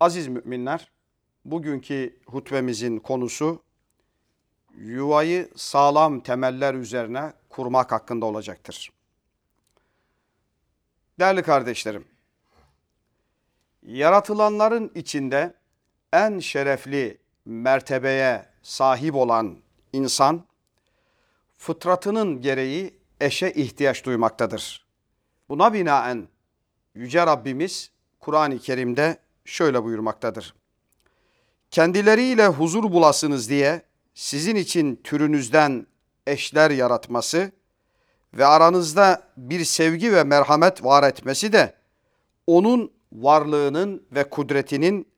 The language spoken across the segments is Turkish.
Aziz müminler, bugünkü hutbemizin konusu yuvayı sağlam temeller üzerine kurmak hakkında olacaktır. Değerli kardeşlerim, yaratılanların içinde en şerefli mertebeye sahip olan insan, fıtratının gereği eşe ihtiyaç duymaktadır. Buna binaen Yüce Rabbimiz Kur'an-ı Kerim'de şöyle buyurmaktadır. Kendileriyle huzur bulasınız diye sizin için türünüzden eşler yaratması ve aranızda bir sevgi ve merhamet var etmesi de onun varlığının ve kudretinin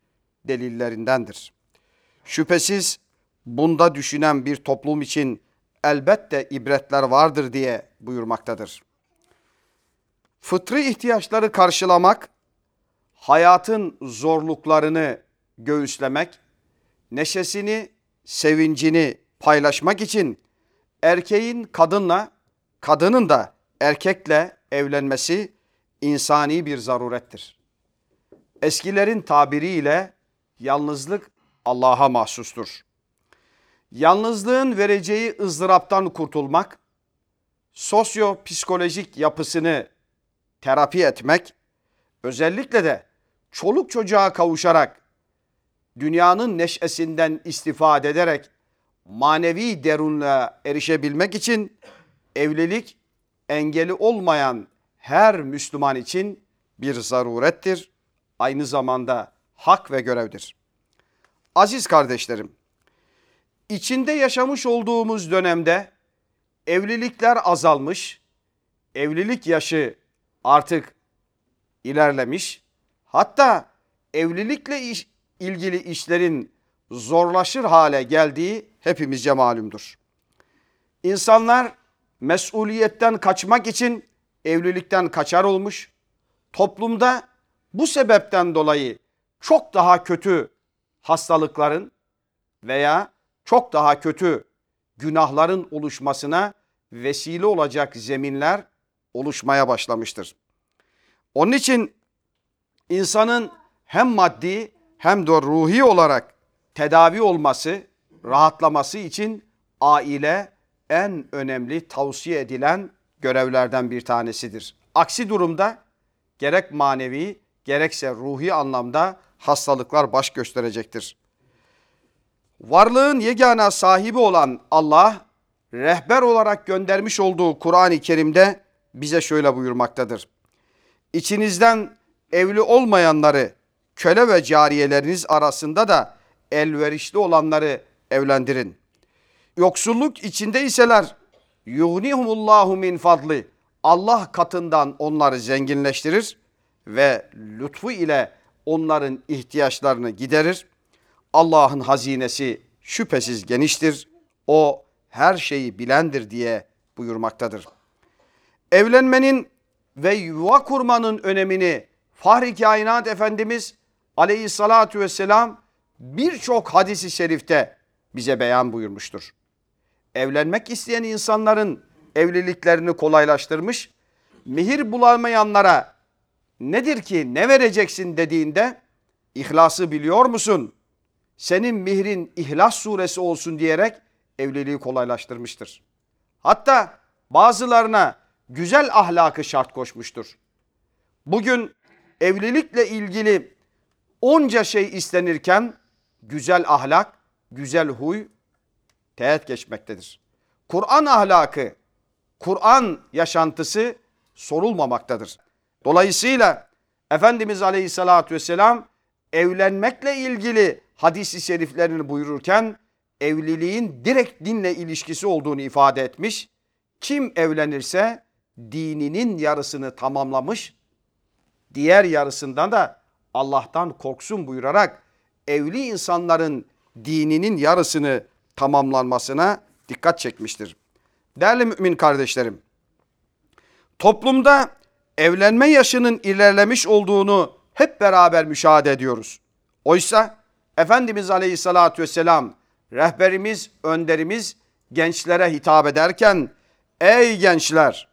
delillerindendir. Şüphesiz bunda düşünen bir toplum için elbette ibretler vardır diye buyurmaktadır. Fıtri ihtiyaçları karşılamak, hayatın zorluklarını göğüslemek, neşesini, sevincini paylaşmak için erkeğin kadınla, kadının da erkekle evlenmesi insani bir zarurettir. Eskilerin tabiriyle yalnızlık Allah'a mahsustur. Yalnızlığın vereceği ızdıraptan kurtulmak, sosyo-psikolojik yapısını terapi etmek, özellikle de çoluk çocuğa kavuşarak, dünyanın neşesinden istifade ederek manevi derunla erişebilmek için evlilik engeli olmayan her Müslüman için bir zarurettir. Aynı zamanda hak ve görevdir. Aziz kardeşlerim, içinde yaşamış olduğumuz dönemde evlilikler azalmış, evlilik yaşı artık ilerlemiş, hatta evlilikle iş, ilgili işlerin zorlaşır hale geldiği hepimizce malumdur. İnsanlar mesuliyetten kaçmak için evlilikten kaçar olmuş, toplumda bu sebepten dolayı çok daha kötü hastalıkların veya çok daha kötü günahların oluşmasına vesile olacak zeminler oluşmaya başlamıştır. Onun için insanın hem maddi hem de ruhi olarak tedavi olması, rahatlaması için aile en önemli tavsiye edilen görevlerden bir tanesidir. Aksi durumda gerek manevi gerekse ruhi anlamda hastalıklar baş gösterecektir. Varlığın yegane sahibi olan Allah rehber olarak göndermiş olduğu Kur'an-ı Kerim'de bize şöyle buyurmaktadır. İçinizden evli olmayanları köle ve cariyeleriniz arasında da elverişli olanları evlendirin. Yoksulluk içindeyseler yuhnihumullahu min fadli. Allah katından onları zenginleştirir ve lütfu ile onların ihtiyaçlarını giderir. Allah'ın hazinesi şüphesiz geniştir. O her şeyi bilendir diye buyurmaktadır. Evlenmenin ve yuva kurmanın önemini Fahri Kainat Efendimiz aleyhissalatu vesselam birçok hadisi şerifte bize beyan buyurmuştur. Evlenmek isteyen insanların evliliklerini kolaylaştırmış, mihir bulamayanlara nedir ki ne vereceksin dediğinde ihlası biliyor musun? Senin mihrin İhlas suresi olsun diyerek evliliği kolaylaştırmıştır. Hatta bazılarına güzel ahlakı şart koşmuştur. Bugün evlilikle ilgili onca şey istenirken güzel ahlak, güzel huy teğet geçmektedir. Kur'an ahlakı, Kur'an yaşantısı sorulmamaktadır. Dolayısıyla Efendimiz Aleyhisselatü Vesselam evlenmekle ilgili hadisi şeriflerini buyururken evliliğin direkt dinle ilişkisi olduğunu ifade etmiş. Kim evlenirse dininin yarısını tamamlamış, diğer yarısından da Allah'tan korksun buyurarak evli insanların dininin yarısını tamamlanmasına dikkat çekmiştir. Değerli mümin kardeşlerim, toplumda evlenme yaşının ilerlemiş olduğunu hep beraber müşahede ediyoruz. Oysa Efendimiz Aleyhisselatü Vesselam, rehberimiz, önderimiz gençlere hitap ederken, ey gençler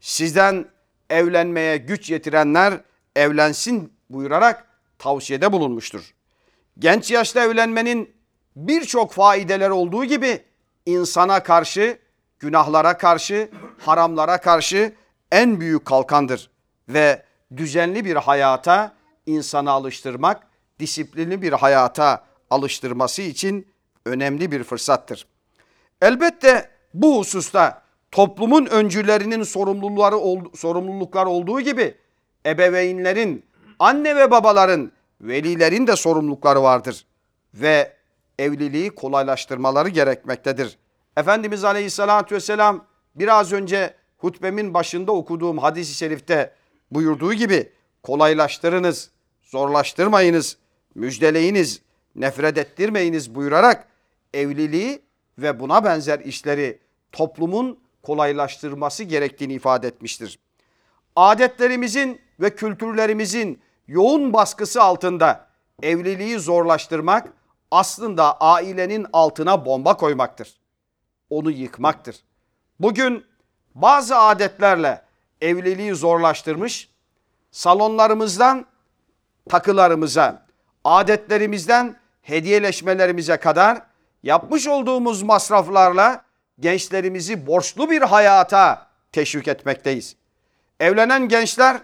sizden evlenmeye güç yetirenler evlensin buyurarak tavsiyede bulunmuştur. Genç yaşta evlenmenin birçok faydeleri olduğu gibi insana karşı, günahlara karşı, haramlara karşı en büyük kalkandır ve düzenli bir hayata insanı alıştırmak, disiplinli bir hayata alıştırması için önemli bir fırsattır. Elbette bu hususta toplumun öncülerinin sorumlulukları sorumluluklar olduğu gibi ebeveynlerin, anne ve babaların, velilerin de sorumlulukları vardır ve evliliği kolaylaştırmaları gerekmektedir. Efendimiz Aleyhisselatü Vesselam biraz önce hutbemin başında okuduğum hadis-i şerifte buyurduğu gibi kolaylaştırınız, zorlaştırmayınız, müjdeleyiniz, nefret ettirmeyiniz buyurarak evliliği ve buna benzer işleri toplumun kolaylaştırması gerektiğini ifade etmiştir. Adetlerimizin ve kültürlerimizin yoğun baskısı altında evliliği zorlaştırmak aslında ailenin altına bomba koymaktır. Onu yıkmaktır. Bugün bazı adetlerle evliliği zorlaştırmış, salonlarımızdan takılarımıza, adetlerimizden hediyeleşmelerimize kadar yapmış olduğumuz masraflarla gençlerimizi borçlu bir hayata teşvik etmekteyiz. Evlenen gençler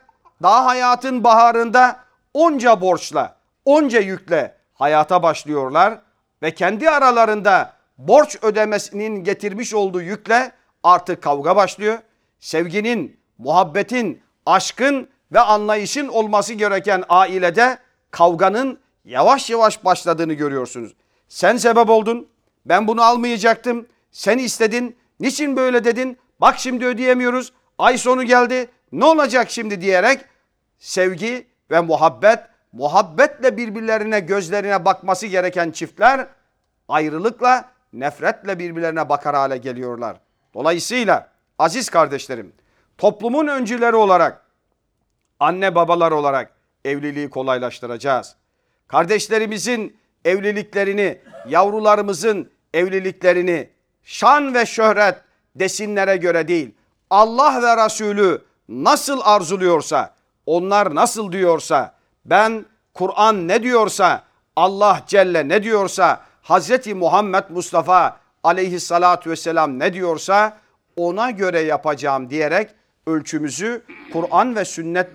daha hayatın baharında onca borçla, onca yükle hayata başlıyorlar ve kendi aralarında borç ödemesinin getirmiş olduğu yükle artık kavga başlıyor. Sevginin, muhabbetin, aşkın ve anlayışın olması gereken ailede kavganın yavaş yavaş başladığını görüyorsunuz. Sen sebep oldun. Ben bunu almayacaktım. Sen istedin. Niçin böyle dedin? Bak şimdi ödeyemiyoruz. Ay sonu geldi. Ne olacak şimdi diyerek sevgi ve muhabbet, muhabbetle birbirlerine gözlerine bakması gereken çiftler ayrılıkla, nefretle birbirlerine bakar hale geliyorlar. Dolayısıyla aziz kardeşlerim, toplumun öncüleri olarak, anne babalar olarak evliliği kolaylaştıracağız. Kardeşlerimizin evliliklerini, yavrularımızın evliliklerini şan ve şöhret desinlere göre değil, Allah ve Resulü nasıl arzuluyorsa, onlar nasıl diyorsa, ben Kur'an ne diyorsa, Allah Celle ne diyorsa, Hazreti Muhammed Mustafa aleyhissalatu vesselam ne diyorsa ona göre yapacağım diyerek ölçümüzü Kur'an ve sünnet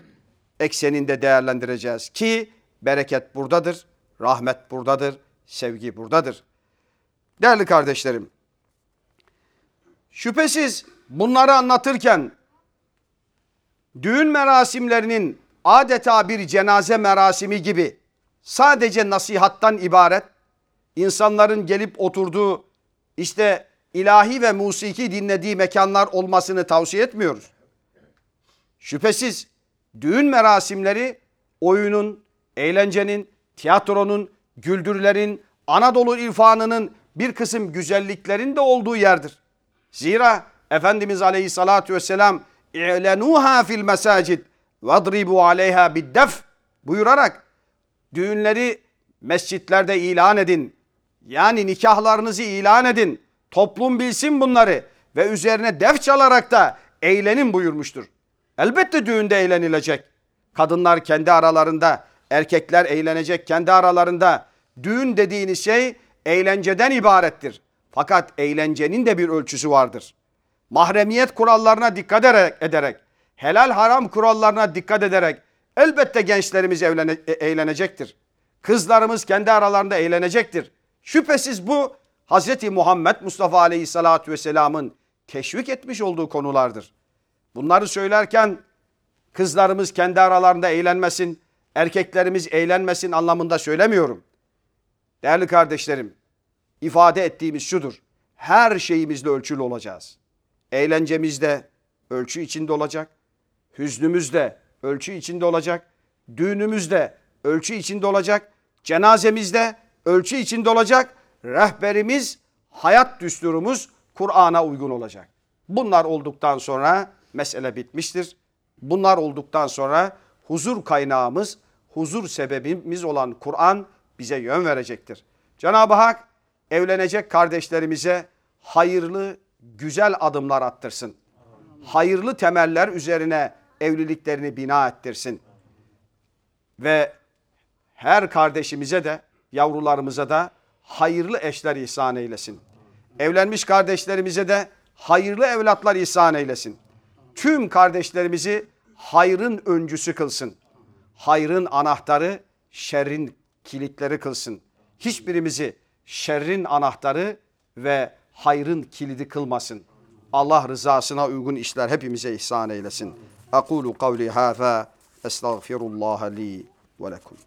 ekseninde değerlendireceğiz ki bereket buradadır, rahmet buradadır, sevgi buradadır. Değerli kardeşlerim, şüphesiz bunları anlatırken düğün merasimlerinin adeta bir cenaze merasimi gibi sadece nasihattan ibaret, insanların gelip oturduğu işte ilahi ve musiki dinlediği mekanlar olmasını tavsiye etmiyoruz. Şüphesiz düğün merasimleri oyunun, eğlencenin, tiyatronun, güldürlerin, Anadolu irfanının bir kısım güzelliklerin de olduğu yerdir. Zira Efendimiz Aleyhisselatü Vesselam i'lenuha fil mesacid vadribu aleyha biddef buyurarak düğünleri mescitlerde ilan edin. Yani nikahlarınızı ilan edin. Toplum bilsin bunları ve üzerine def çalarak da eğlenin buyurmuştur. Elbette düğünde eğlenilecek. Kadınlar kendi aralarında, erkekler eğlenecek kendi aralarında. Düğün dediğiniz şey eğlenceden ibarettir. Fakat eğlencenin de bir ölçüsü vardır. Mahremiyet kurallarına dikkat ederek, helal haram kurallarına dikkat ederek elbette gençlerimiz evlene, e, eğlenecektir. Kızlarımız kendi aralarında eğlenecektir. Şüphesiz bu Hz. Muhammed Mustafa Aleyhisselatü Vesselam'ın teşvik etmiş olduğu konulardır. Bunları söylerken kızlarımız kendi aralarında eğlenmesin, erkeklerimiz eğlenmesin anlamında söylemiyorum. Değerli kardeşlerim, ifade ettiğimiz şudur. Her şeyimizle ölçülü olacağız. Eğlencemiz de ölçü içinde olacak. Hüznümüz de ölçü içinde olacak. Düğünümüz de ölçü içinde olacak. Cenazemiz de ölçü içinde olacak. Rehberimiz, hayat düsturumuz Kur'an'a uygun olacak. Bunlar olduktan sonra mesele bitmiştir. Bunlar olduktan sonra huzur kaynağımız, huzur sebebimiz olan Kur'an bize yön verecektir. Cenab-ı Hak evlenecek kardeşlerimize hayırlı, güzel adımlar attırsın. Hayırlı temeller üzerine evliliklerini bina ettirsin. Ve her kardeşimize de yavrularımıza da hayırlı eşler ihsan eylesin. Evlenmiş kardeşlerimize de hayırlı evlatlar ihsan eylesin. Tüm kardeşlerimizi hayrın öncüsü kılsın. Hayrın anahtarı, şerrin kilitleri kılsın. Hiçbirimizi şerrin anahtarı ve hayrın kilidi kılmasın. Allah rızasına uygun işler hepimize ihsan eylesin. Aqulu kavli hâzâ estağfirullah li ve lekum.